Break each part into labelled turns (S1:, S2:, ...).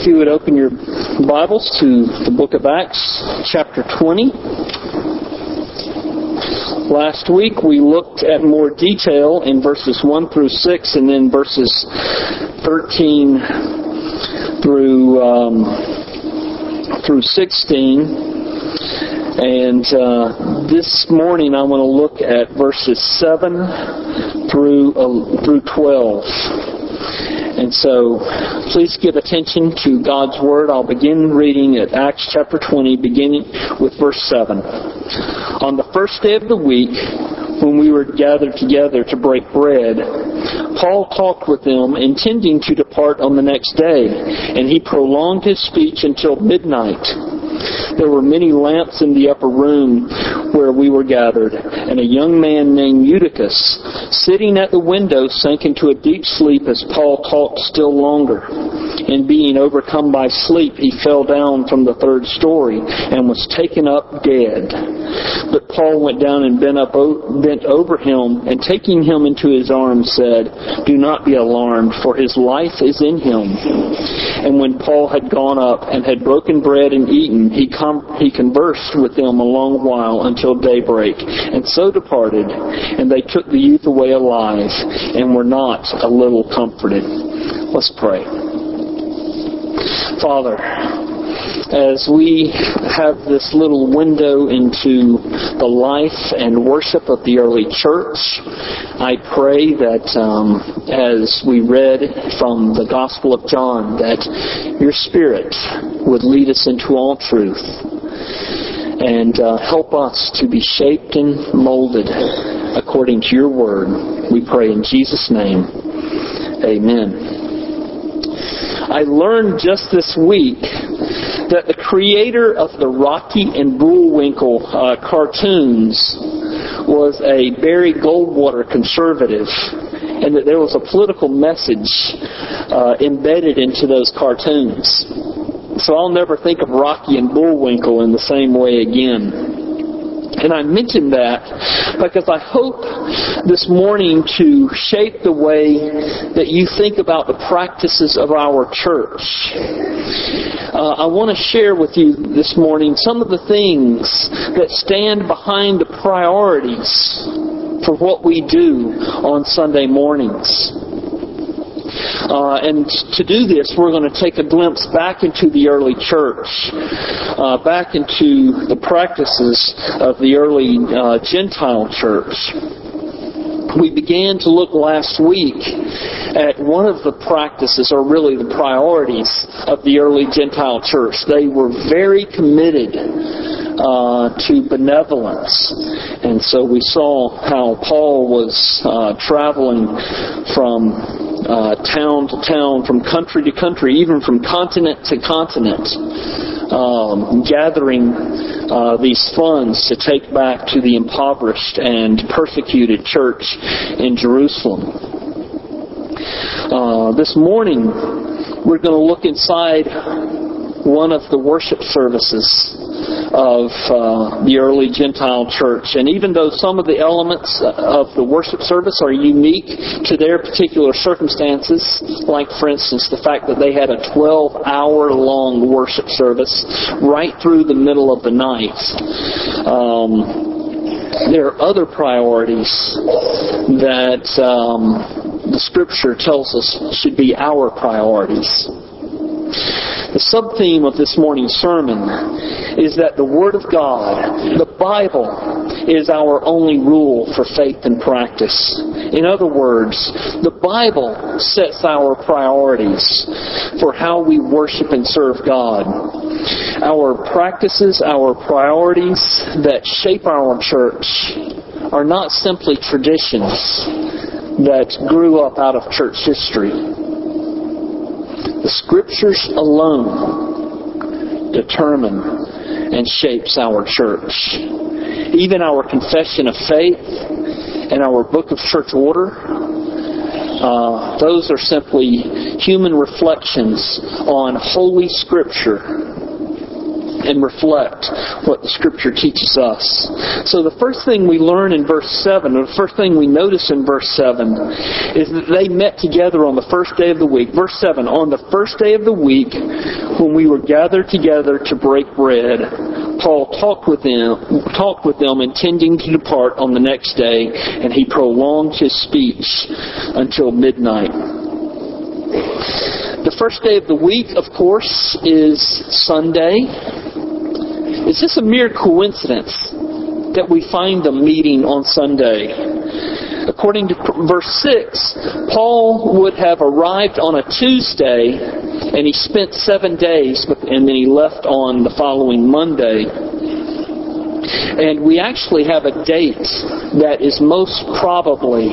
S1: If you would open your Bibles to the book of Acts, chapter 20. Last week we looked at more detail in verses 1 through 6 and then verses 13 through, um, through 16. And uh, this morning I want to look at verses 7 through, uh, through 12. And so please give attention to God's Word. I'll begin reading at Acts chapter 20, beginning with verse 7. On the first day of the week, when we were gathered together to break bread, Paul talked with them, intending to depart on the next day, and he prolonged his speech until midnight. There were many lamps in the upper room where we were gathered, and a young man named Eutychus, sitting at the window, sank into a deep sleep as Paul talked still longer. And being overcome by sleep, he fell down from the third story and was taken up dead. But Paul went down and bent, up, bent over him, and taking him into his arms, said, Do not be alarmed, for his life is in him. And when Paul had gone up and had broken bread and eaten, he, com- he conversed with them a long while until daybreak, and so departed. And they took the youth away alive, and were not a little comforted. Let's pray. Father, as we have this little window into the life and worship of the early church, I pray that um, as we read from the Gospel of John, that your Spirit would lead us into all truth and uh, help us to be shaped and molded according to your word. We pray in Jesus' name. Amen. I learned just this week that the creator of the Rocky and Bullwinkle uh, cartoons was a Barry Goldwater conservative, and that there was a political message uh, embedded into those cartoons. So I'll never think of Rocky and Bullwinkle in the same way again. And I mention that because I hope this morning to shape the way that you think about the practices of our church. Uh, I want to share with you this morning some of the things that stand behind the priorities for what we do on Sunday mornings. Uh, and to do this, we're going to take a glimpse back into the early church, uh, back into the practices of the early uh, Gentile church. We began to look last week at one of the practices, or really the priorities, of the early Gentile church. They were very committed uh, to benevolence. And so we saw how Paul was uh, traveling from uh, town to town, from country to country, even from continent to continent, um, gathering uh, these funds to take back to the impoverished and persecuted church in Jerusalem. Uh, this morning, we're going to look inside one of the worship services of uh, the early Gentile church. And even though some of the elements of the worship service are unique to their particular circumstances, like for instance the fact that they had a 12 hour long worship service right through the middle of the night. Um, there are other priorities that um, the Scripture tells us should be our priorities. The sub-theme of this morning's sermon is that the Word of God, the Bible, is our only rule for faith and practice. In other words, the Bible sets our priorities for how we worship and serve God. Our practices, our priorities that shape our church are not simply traditions that grew up out of church history. The Scriptures alone determine and shapes our church. Even our confession of faith and our book of church order, uh, those are simply human reflections on Holy Scripture. And reflect what the Scripture teaches us. So the first thing we learn in verse 7, or the first thing we notice in verse 7, is that they met together on the first day of the week. Verse 7, on the first day of the week, when we were gathered together to break bread, Paul talked with them, talked with them, intending to depart on the next day, and he prolonged his speech until midnight. The first day of the week, of course, is Sunday. Is this a mere coincidence that we find them meeting on Sunday? According to verse 6, Paul would have arrived on a Tuesday and he spent seven days and then he left on the following Monday. And we actually have a date that is most probably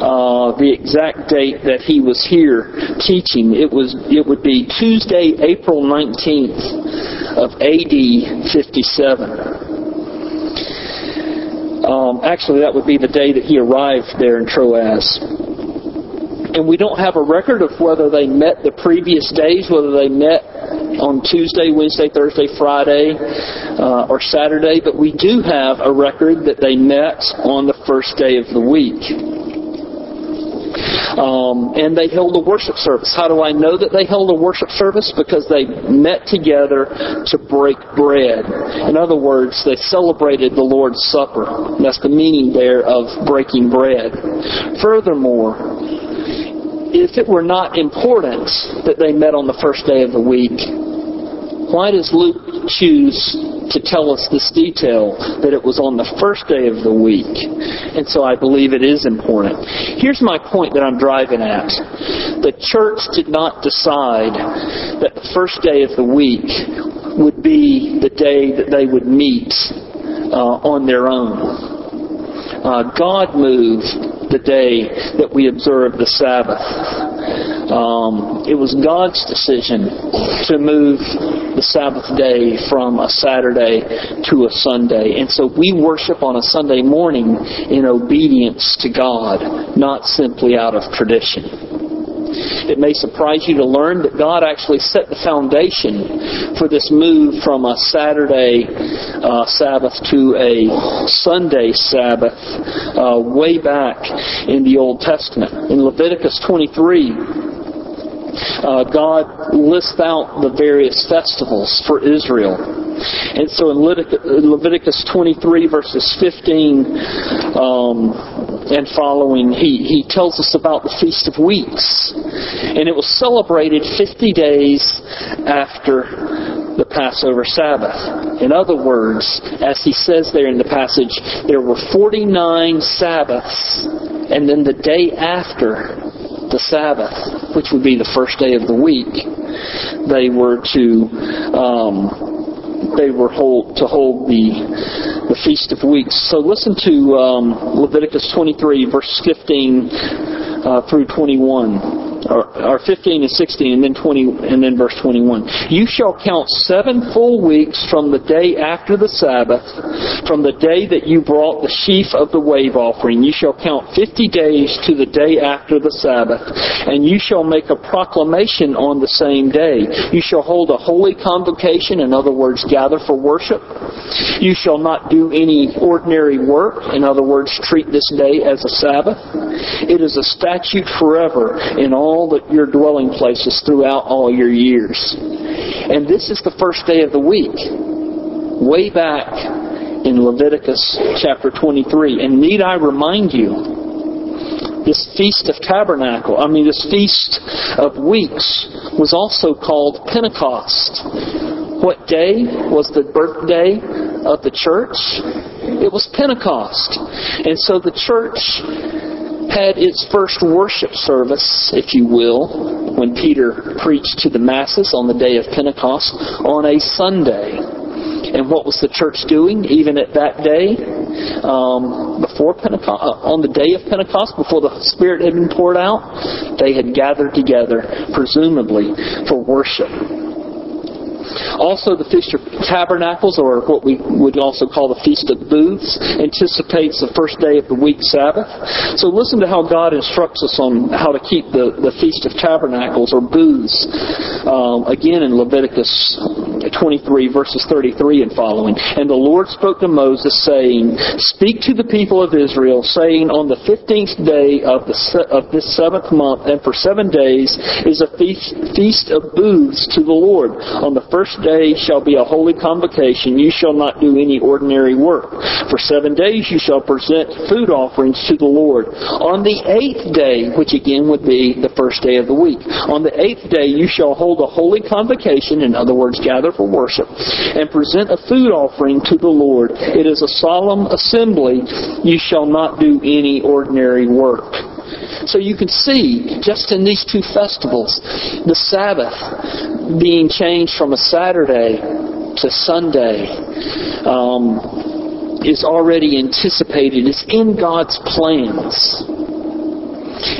S1: uh, the exact date that he was here teaching. It was it would be Tuesday, April 19th of AD 57. Um, actually, that would be the day that he arrived there in Troas. And we don't have a record of whether they met the previous days, whether they met on Tuesday, Wednesday, Thursday, Friday, uh, or Saturday, but we do have a record that they met on the first day of the week. Um, and they held a worship service. How do I know that they held a worship service? Because they met together to break bread. In other words, they celebrated the Lord's Supper. That's the meaning there of breaking bread. Furthermore, if it were not important that they met on the first day of the week, why does Luke choose to tell us this detail that it was on the first day of the week? And so I believe it is important. Here's my point that I'm driving at. The church did not decide that the first day of the week would be the day that they would meet uh, on their own. Uh, God moved the day that we observe the Sabbath. Um, it was God's decision to move the Sabbath day from a Saturday to a Sunday. And so we worship on a Sunday morning in obedience to God, not simply out of tradition. It may surprise you to learn that God actually set the foundation for this move from a Saturday uh, Sabbath to a Sunday Sabbath uh, way back in the Old Testament. In Leviticus 23, uh, God lists out the various festivals for Israel. And so in Leviticus 23, verses 15, um, and following, he, he tells us about the Feast of Weeks. And it was celebrated 50 days after the Passover Sabbath. In other words, as he says there in the passage, there were 49 Sabbaths, and then the day after the Sabbath, which would be the first day of the week, they were to um, they were hold, to hold the, the Feast of Weeks. So listen to um, Leviticus 23, verse 15 uh, through 21 or, or 15 and 16, and then 20, and then verse 21. You shall count seven full weeks from the day after the Sabbath, from the day that you brought the sheaf of the wave offering. You shall count 50 days to the day after the Sabbath, and you shall make a proclamation on the same day. You shall hold a holy convocation, in other words, gather for worship. You shall not do any ordinary work, in other words, treat this day as a Sabbath. It is a statute forever in all all the, your dwelling places throughout all your years. And this is the first day of the week, way back in Leviticus chapter 23. And need I remind you, this Feast of Tabernacle, I mean, this Feast of Weeks was also called Pentecost. What day was the birthday of the church? It was Pentecost. And so the church had its first worship service, if you will, when Peter preached to the masses on the day of Pentecost on a Sunday. And what was the church doing even at that day? Um, before Pentecost, uh, on the day of Pentecost, before the Spirit had been poured out, they had gathered together, presumably, for worship. Also, the Feast of Tabernacles, or what we would also call the Feast of Booths, anticipates the first day of the week Sabbath. So listen to how God instructs us on how to keep the, the Feast of Tabernacles, or Booths, um, again in Leviticus 23, verses 33 and following. And the Lord spoke to Moses, saying, Speak to the people of Israel, saying, On the fifteenth day of, the of this seventh month, and for seven days, is a feast, feast of booths to the Lord. On the first day shall be a holy convocation. You shall not do any ordinary work. For seven days you shall present food offerings to the Lord. On the eighth day, which again would be the first day of the week, on the eighth day you shall hold a holy convocation, in other words, gather for worship, and present a food offering to the Lord. It is a solemn assembly. You shall not do any ordinary work. So you can see, just in these two festivals, the Sabbath being changed from a Saturday to Sunday um, is already anticipated. It's in God's plans.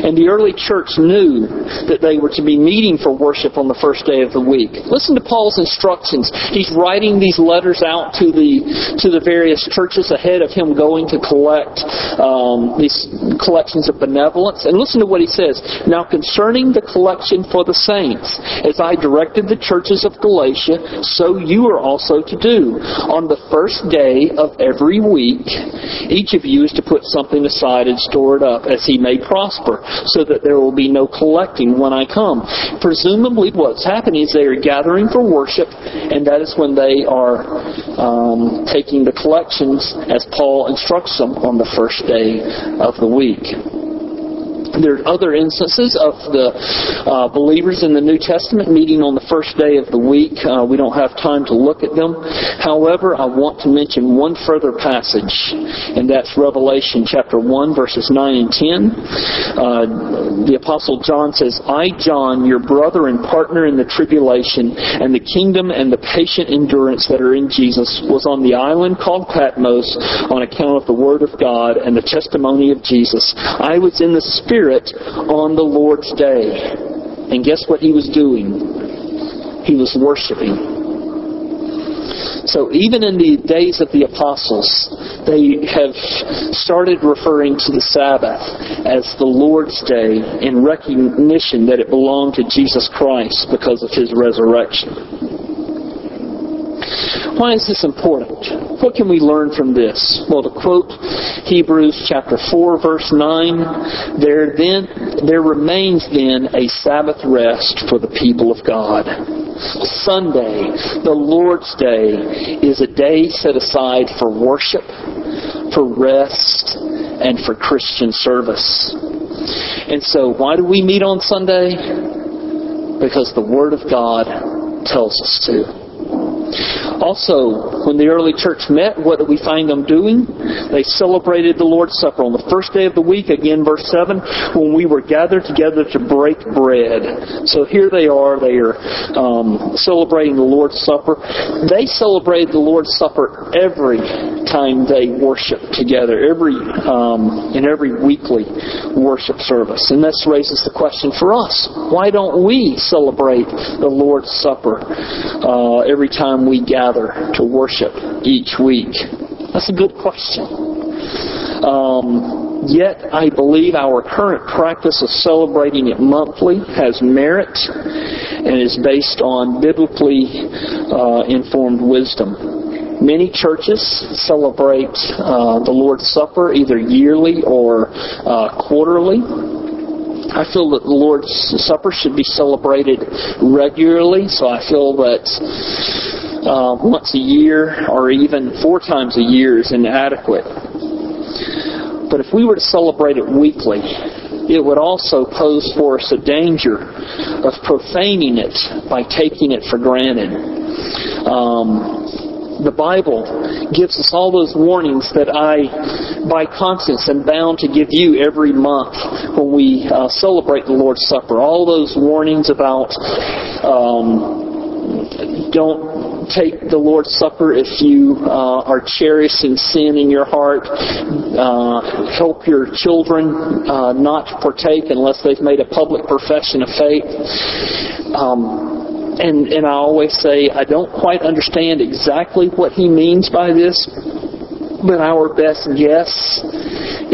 S1: And the early church knew that they were to be meeting for worship on the first day of the week. Listen to Paul's instructions. He's writing these letters out to the to the various churches ahead of him going to collect um, these collections of benevolence. And listen to what he says. Now concerning the collection for the saints, as I directed the churches of Galatia, so you are also to do. On the first day of every week, each of you is to put something aside and store it up as he may prosper so that there will be no collecting when I come. Presumably, what's happening is they are gathering for worship, and that is when they are um, taking the collections as Paul instructs them on the first day of the week. There are other instances of the uh, believers in the New Testament meeting on the first day of the week. Uh, we don't have time to look at them. However, I want to mention one further passage, and that's Revelation chapter 1, verses 9 and 10. Uh, the Apostle John says, I, John, your brother and partner in the tribulation and the kingdom and the patient endurance that are in Jesus, was on the island called Patmos on account of the Word of God and the testimony of Jesus. I was in the Spirit on the Lord's day. And guess what he was doing? He was worshiping. So even in the days of the apostles, they have started referring to the Sabbath as the Lord's day in recognition that it belonged to Jesus Christ because of his resurrection. Why is this important? What can we learn from this? Well, to quote Hebrews chapter 4 verse 9, there then there remains then a Sabbath rest for the people of God. Sunday, the Lord's Day, is a day set aside for worship, for rest, and for Christian service. And so, why do we meet on Sunday? Because the Word of God tells us to. Also, when the early church met, what do we find them doing? They celebrated the Lord's Supper on the first day of the week, again, verse 7, when we were gathered together to break bread. So here they are, they are um, celebrating the Lord's Supper. They celebrated the Lord's Supper every time they worship together, every um, in every weekly worship service. And this raises the question for us. Why don't we celebrate the Lord's Supper uh, every time we gather to worship each week? That's a good question. Um, yet, I believe our current practice of celebrating it monthly has merit and is based on biblically uh, informed wisdom. Many churches celebrate uh, the Lord's Supper either yearly or uh, quarterly. I feel that the Lord's Supper should be celebrated regularly, so I feel that uh, once a year or even four times a year is inadequate. But if we were to celebrate it weekly, it would also pose for us a danger of profaning it by taking it for granted. Um, the Bible gives us all those warnings that I, by conscience, am bound to give you every month when we uh, celebrate the Lord's Supper. All those warnings about um, don't take the Lord's Supper if you uh, are cherishing sin in your heart. Uh, help your children uh, not to partake unless they've made a public profession of faith. Um, and, and I always say, I don't quite understand exactly what he means by this, but our best guess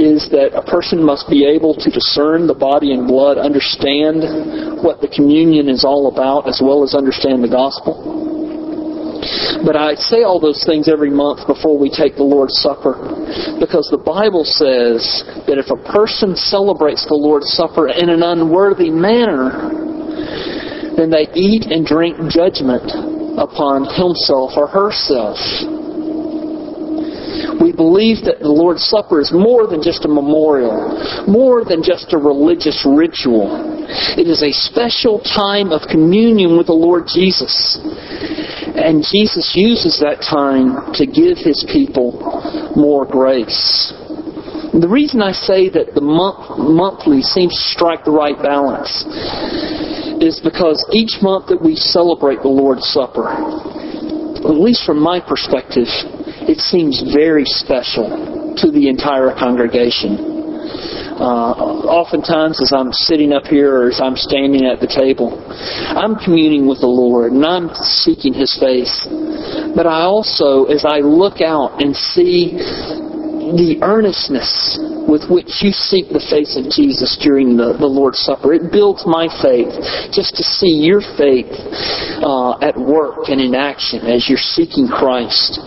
S1: is that a person must be able to discern the body and blood, understand what the communion is all about, as well as understand the gospel. But I say all those things every month before we take the Lord's Supper because the Bible says that if a person celebrates the Lord's Supper in an unworthy manner, then they eat and drink judgment upon himself or herself. We believe that the Lord's Supper is more than just a memorial, more than just a religious ritual. It is a special time of communion with the Lord Jesus. And Jesus uses that time to give his people more grace. The reason I say that the month, monthly seems to strike the right balance is because each month that we celebrate the Lord's Supper, at least from my perspective, it seems very special to the entire congregation. Uh, oftentimes, as I'm sitting up here or as I'm standing at the table, I'm communing with the Lord and I'm seeking His face. But I also, as I look out and see the earnestness with which you seek the face of Jesus during the, the Lord's Supper. It builds my faith just to see your faith uh, at work and in action as you're seeking Christ.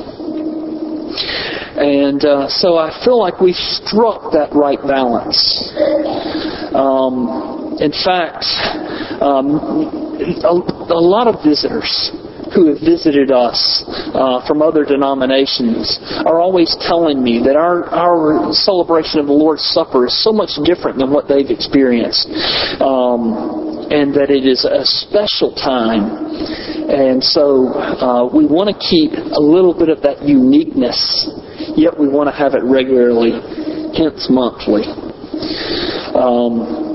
S1: And uh, so I feel like we've struck that right balance. Um, in fact, um, a, a lot of visitors who have visited us uh, from other denominations are always telling me that our, our celebration of the Lord's Supper is so much different than what they've experienced. Um, and that it is a special time. And so uh, we want to keep a little bit of that uniqueness, yet we want to have it regularly, hence monthly. Um,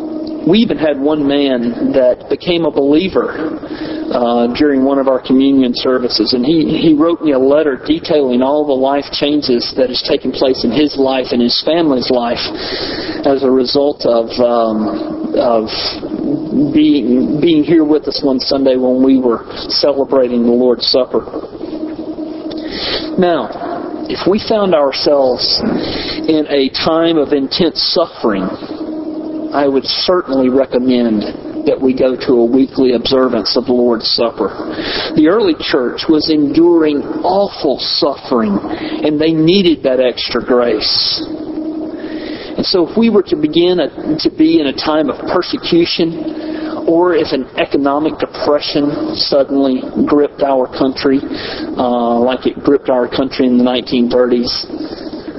S1: we even had one man that became a believer uh, during one of our communion services, and he he wrote me a letter detailing all the life changes that has taken place in his life and his family's life as a result of um, of being being here with us one Sunday when we were celebrating the Lord's Supper. Now, if we found ourselves in a time of intense suffering, I would certainly recommend that we go to a weekly observance of the Lord's Supper. The early church was enduring awful suffering, and they needed that extra grace. And so if we were to begin a, to be in a time of persecution, or if an economic depression suddenly gripped our country, uh, like it gripped our country in the 1930s,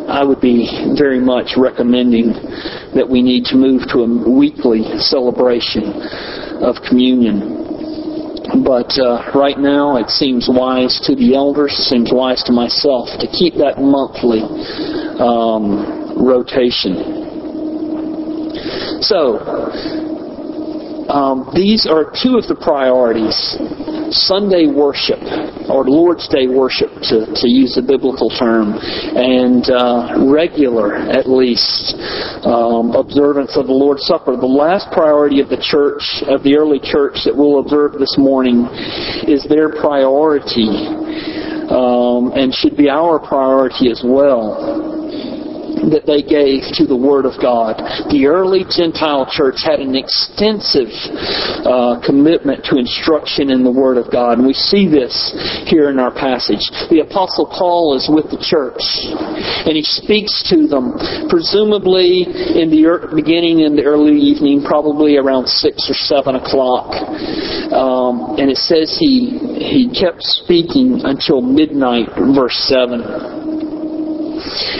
S1: I would be very much recommending that we need to move to a weekly celebration of communion. But uh, right now, it seems wise to the elders, seems wise to myself to keep that monthly um, rotation. So, um, these are two of the priorities Sunday worship, or Lord's Day worship, to, to use the biblical term, and uh, regular, at least, um, observance of the Lord's Supper. The last priority of the church, of the early church that we'll observe this morning, is their priority, um, and should be our priority as well that they gave to the Word of God. The early Gentile church had an extensive uh, commitment to instruction in the Word of God, and we see this here in our passage. The Apostle Paul is with the church, and he speaks to them, presumably in the beginning in the early evening, probably around six or seven o'clock. Um, and it says he he kept speaking until midnight, verse seven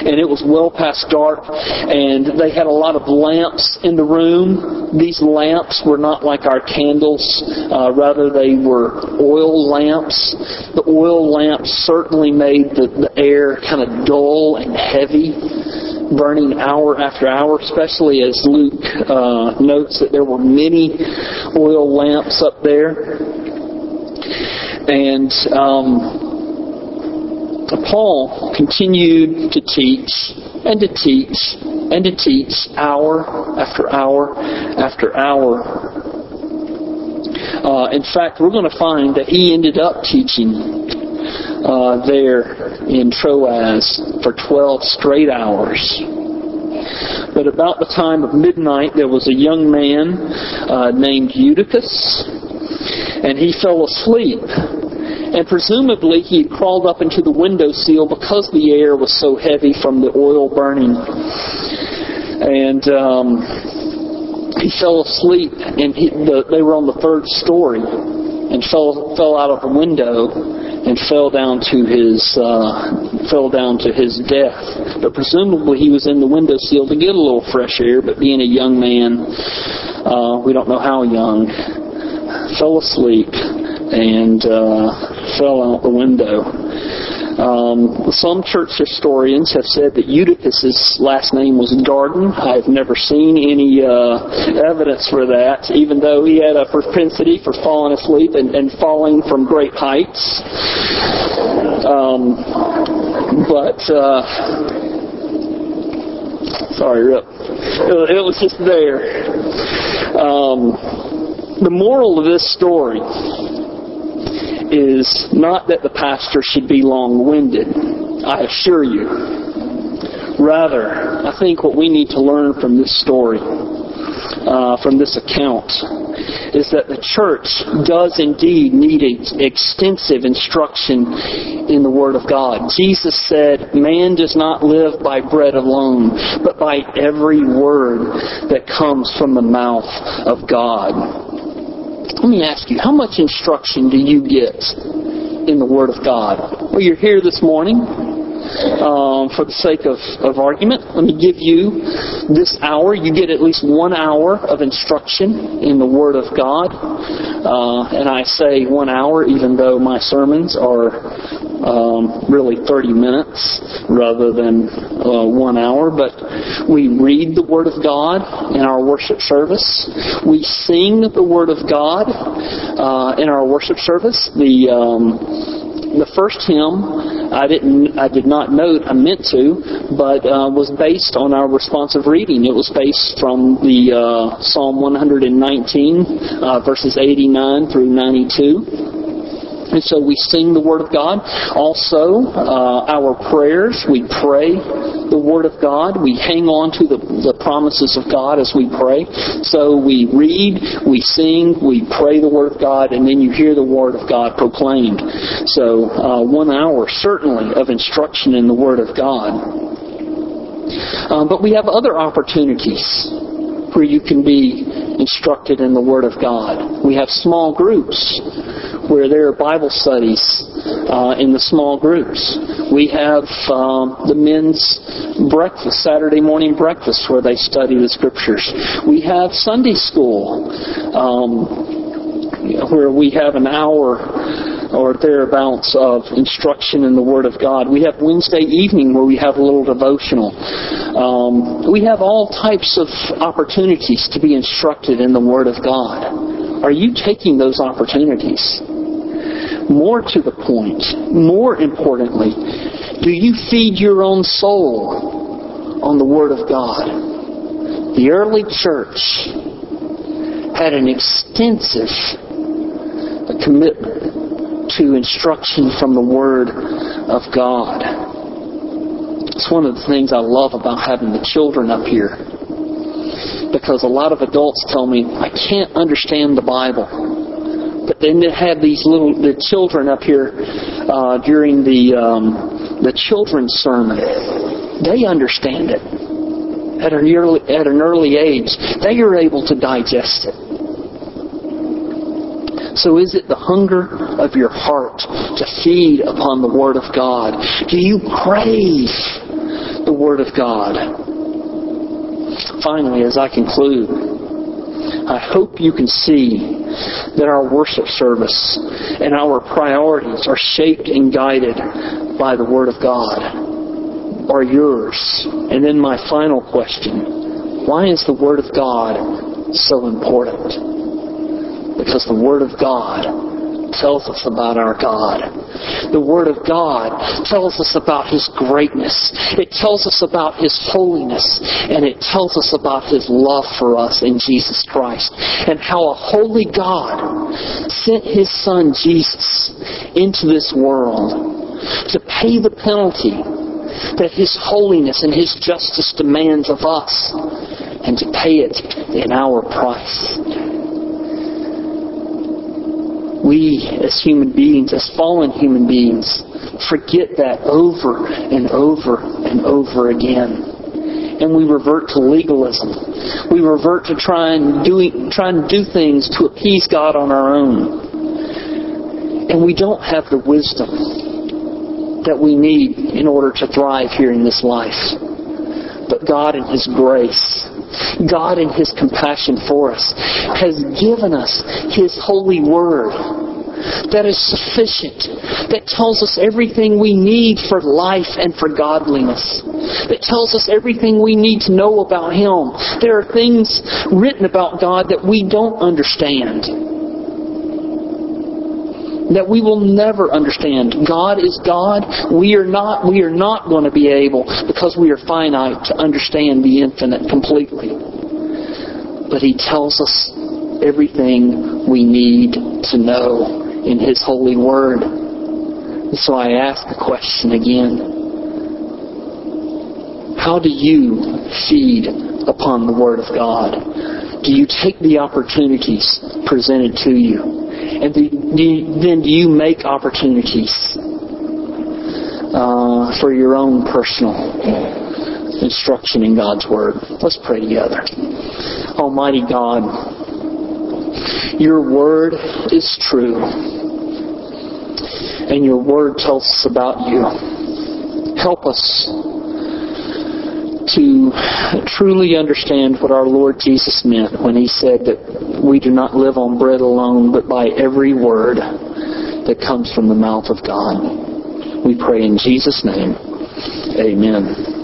S1: and it was well past dark, and they had a lot of lamps in the room. These lamps were not like our candles, uh, rather, they were oil lamps. The oil lamps certainly made the, the air kind of dull and heavy burning hour after hour, especially as Luke uh, notes that there were many oil lamps up there. And um, Paul continued to teach and to teach and to teach hour after hour after hour. Uh, in fact, we're going to find that he ended up teaching uh, there in Troas for 12 straight hours. But about the time of midnight, there was a young man uh, named Eutychus, and he fell asleep And presumably he had crawled up into the window sill because the air was so heavy from the oil burning. And um, he fell asleep, and he, the, they were on the third story, and fell fell out of the window and fell down to his uh, fell down to his death. But presumably he was in the window sill to get a little fresh air. But being a young man, uh, we don't know how young, fell asleep and uh, fell out the window. Um, some church historians have said that Eutychus's last name was Garden. I've never seen any uh, evidence for that, even though he had a propensity for falling asleep and, and falling from great heights. Um, but uh, sorry, Rip. It, it was just there. Um, the moral of this story is not that the pastor should be long winded, I assure you. Rather, I think what we need to learn from this story, uh, from this account, is that the church does indeed need extensive instruction in the Word of God. Jesus said, Man does not live by bread alone, but by every word that comes from the mouth of God. Let me ask you, how much instruction do you get in the Word of God? Well, you're here this morning. Um, for the sake of, of argument, let me give you this hour. You get at least one hour of instruction in the Word of God. Uh, and I say one hour, even though my sermons are um, really 30 minutes rather than uh, one hour. But we read the Word of God in our worship service. We sing the Word of God uh, in our worship service. The um, the first hymn I didn't I did not note I meant to, but uh, was based on our responsive reading. It was based from the uh, Psalm 119 uh, verses 89 through 92. And so we sing the Word of God. Also, uh, our prayers, we pray the Word of God. We hang on to the, the promises of God as we pray. So we read, we sing, we pray the Word of God, and then you hear the Word of God proclaimed. So uh, one hour, certainly, of instruction in the Word of God. Um, but we have other opportunities where you can be instructed in the Word of God. We have small groups where there are Bible studies uh, in the small groups. We have um, the men's breakfast, Saturday morning breakfast, where they study the Scriptures. We have Sunday school, um, where we have an hour or thereabouts of instruction in the Word of God. We have Wednesday evening where we have a little devotional. Um, we have all types of opportunities to be instructed in the Word of God. Are you taking those opportunities? More to the point, more importantly, do you feed your own soul on the Word of God? The early church had an extensive commitment to instruction from the Word of God. It's one of the things I love about having the children up here. Because a lot of adults tell me, I can't understand the Bible. But then they have these little the children up here uh, during the um, the children's sermon. They understand it at an early at an early age. They are able to digest it. So is it the hunger of your heart to feed upon the Word of God? Do you crave the Word of God? Finally, as I conclude, I hope you can see that our worship service and our priorities are shaped and guided by the Word of God. Are yours? And then my final question. Why is the Word of God so important? because the Word of God tells us about our God. The Word of God tells us about His greatness. It tells us about His holiness. And it tells us about His love for us in Jesus Christ. And how a holy God sent His Son Jesus into this world to pay the penalty that His holiness and His justice demands of us and to pay it in our price. We as human beings, as fallen human beings, forget that over and over and over again. And we revert to legalism. We revert to trying doing trying to do things to appease God on our own. And we don't have the wisdom that we need in order to thrive here in this life. But God in His grace God in His compassion for us has given us His holy word that is sufficient, that tells us everything we need for life and for godliness, that tells us everything we need to know about Him. There are things written about God that we don't understand that we will never understand. God is God. We are not, we are not going to be able, because we are finite, to understand the infinite completely. But He tells us everything we need to know in His holy word. So I ask the question again. How do you feed upon the Word of God? Do you take the opportunities presented to you? And do you, then do you make opportunities uh, for your own personal instruction in God's Word? Let's pray together. Almighty God, your Word is true. And your Word tells us about you. Help us to truly understand what our Lord Jesus meant when He said that we do not live on bread alone, but by every word that comes from the mouth of God. We pray in Jesus' name. Amen.